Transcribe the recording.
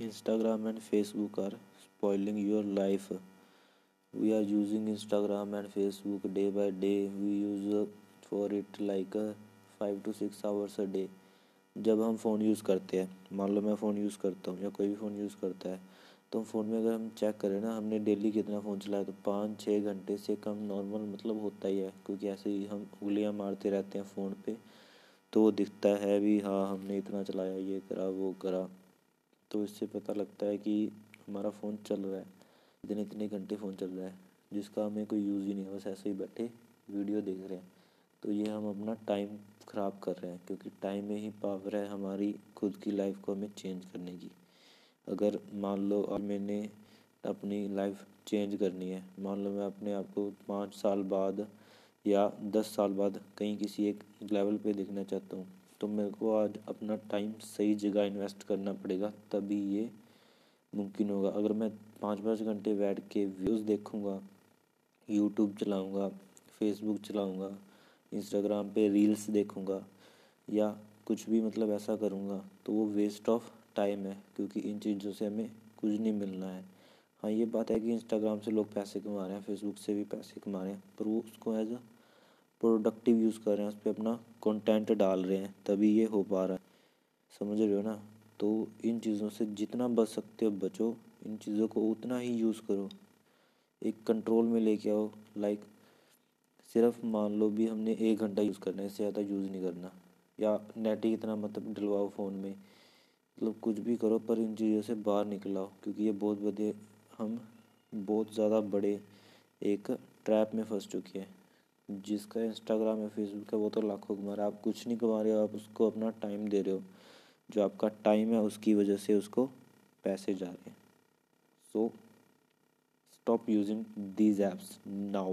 Instagram and Facebook are spoiling your life. We are using Instagram and Facebook day by day. We use for it like five to six hours a day जब हम phone use करते हैं, मान लो मैं phone use करता हूँ या कोई भी फ़ोन यूज़ करता है तो फ़ोन में अगर हम चेक करें ना, हमने डेली कितना फ़ोन चलाया तो पाँच छः घंटे से कम नॉर्मल मतलब होता ही है, क्योंकि ऐसे ही हम उंगलियाँ मारते रहते हैं फ़ोन पे तो दिखता है भी हाँ हमने इतना चलाया, ये करा, वो करा तो इससे पता लगता है कि हमारा फ़ोन चल रहा है। इतने इतने घंटे फ़ोन चल रहा है, जिसका हमें कोई यूज़ ही नहीं है, बस ऐसे ही बैठे वीडियो देख रहे हैं। तो ये हम अपना टाइम ख़राब कर रहे हैं, क्योंकि टाइम में ही पावर है हमारी खुद की लाइफ को हमें चेंज करने की। अगर मान लो अब मैंने अपनी लाइफ चेंज करनी है, मान लो मैं अपने आप को पाँच साल बाद या दस साल बाद कहीं किसी एक लेवल पे देखना चाहता हूँ तो मेरे को आज अपना टाइम सही जगह इन्वेस्ट करना पड़ेगा, तभी ये मुमकिन होगा। अगर मैं पाँच पाँच घंटे बैठ के व्यूज़ देखूँगा यूट्यूब चलाऊँगा फेसबुक चलाऊँगा इंस्टाग्राम पे रील्स देखूँगा, या कुछ भी मतलब ऐसा करूँगा तो वो वेस्ट ऑफ़ टाइम है, क्योंकि इन चीज़ों से हमें कुछ नहीं मिलना है। हाँ ये बात है कि इंस्टाग्राम से लोग पैसे कमा रहे हैं फेसबुक से भी पैसे कमा रहे हैं, पर वो उसको एज अ प्रोडक्टिव यूज़ कर रहे हैं, उस पर अपना कंटेंट डाल रहे हैं, तभी ये हो पा रहा है। समझ रहे हो ना? तो इन चीज़ों से जितना बच सकते हो बचो, इन चीज़ों को उतना ही यूज़ करो। एक कंट्रोल में लेके आओ लाइक सिर्फ़ मान लो भी हमने एक घंटा यूज़ करना है, इससे ज़्यादा यूज़ नहीं करना। या नेट ही इतना मतलब डलवाओ फ़ोन में। मतलब कुछ भी करो, पर इन चीज़ों से बाहर निकलाओ क्योंकि ये बहुत बड़े, हम बहुत ज़्यादा बड़े एक ट्रैप में फंस चुके हैं। जिसका इंस्टाग्राम या फेसबुक है, वो तो लाखों कमा रहा है। आप कुछ नहीं कमा रहे हो, आप उसको अपना टाइम दे रहे हो। जो आपका टाइम है, उसकी वजह से उसको पैसे जा रहे हैं। So stop using these apps now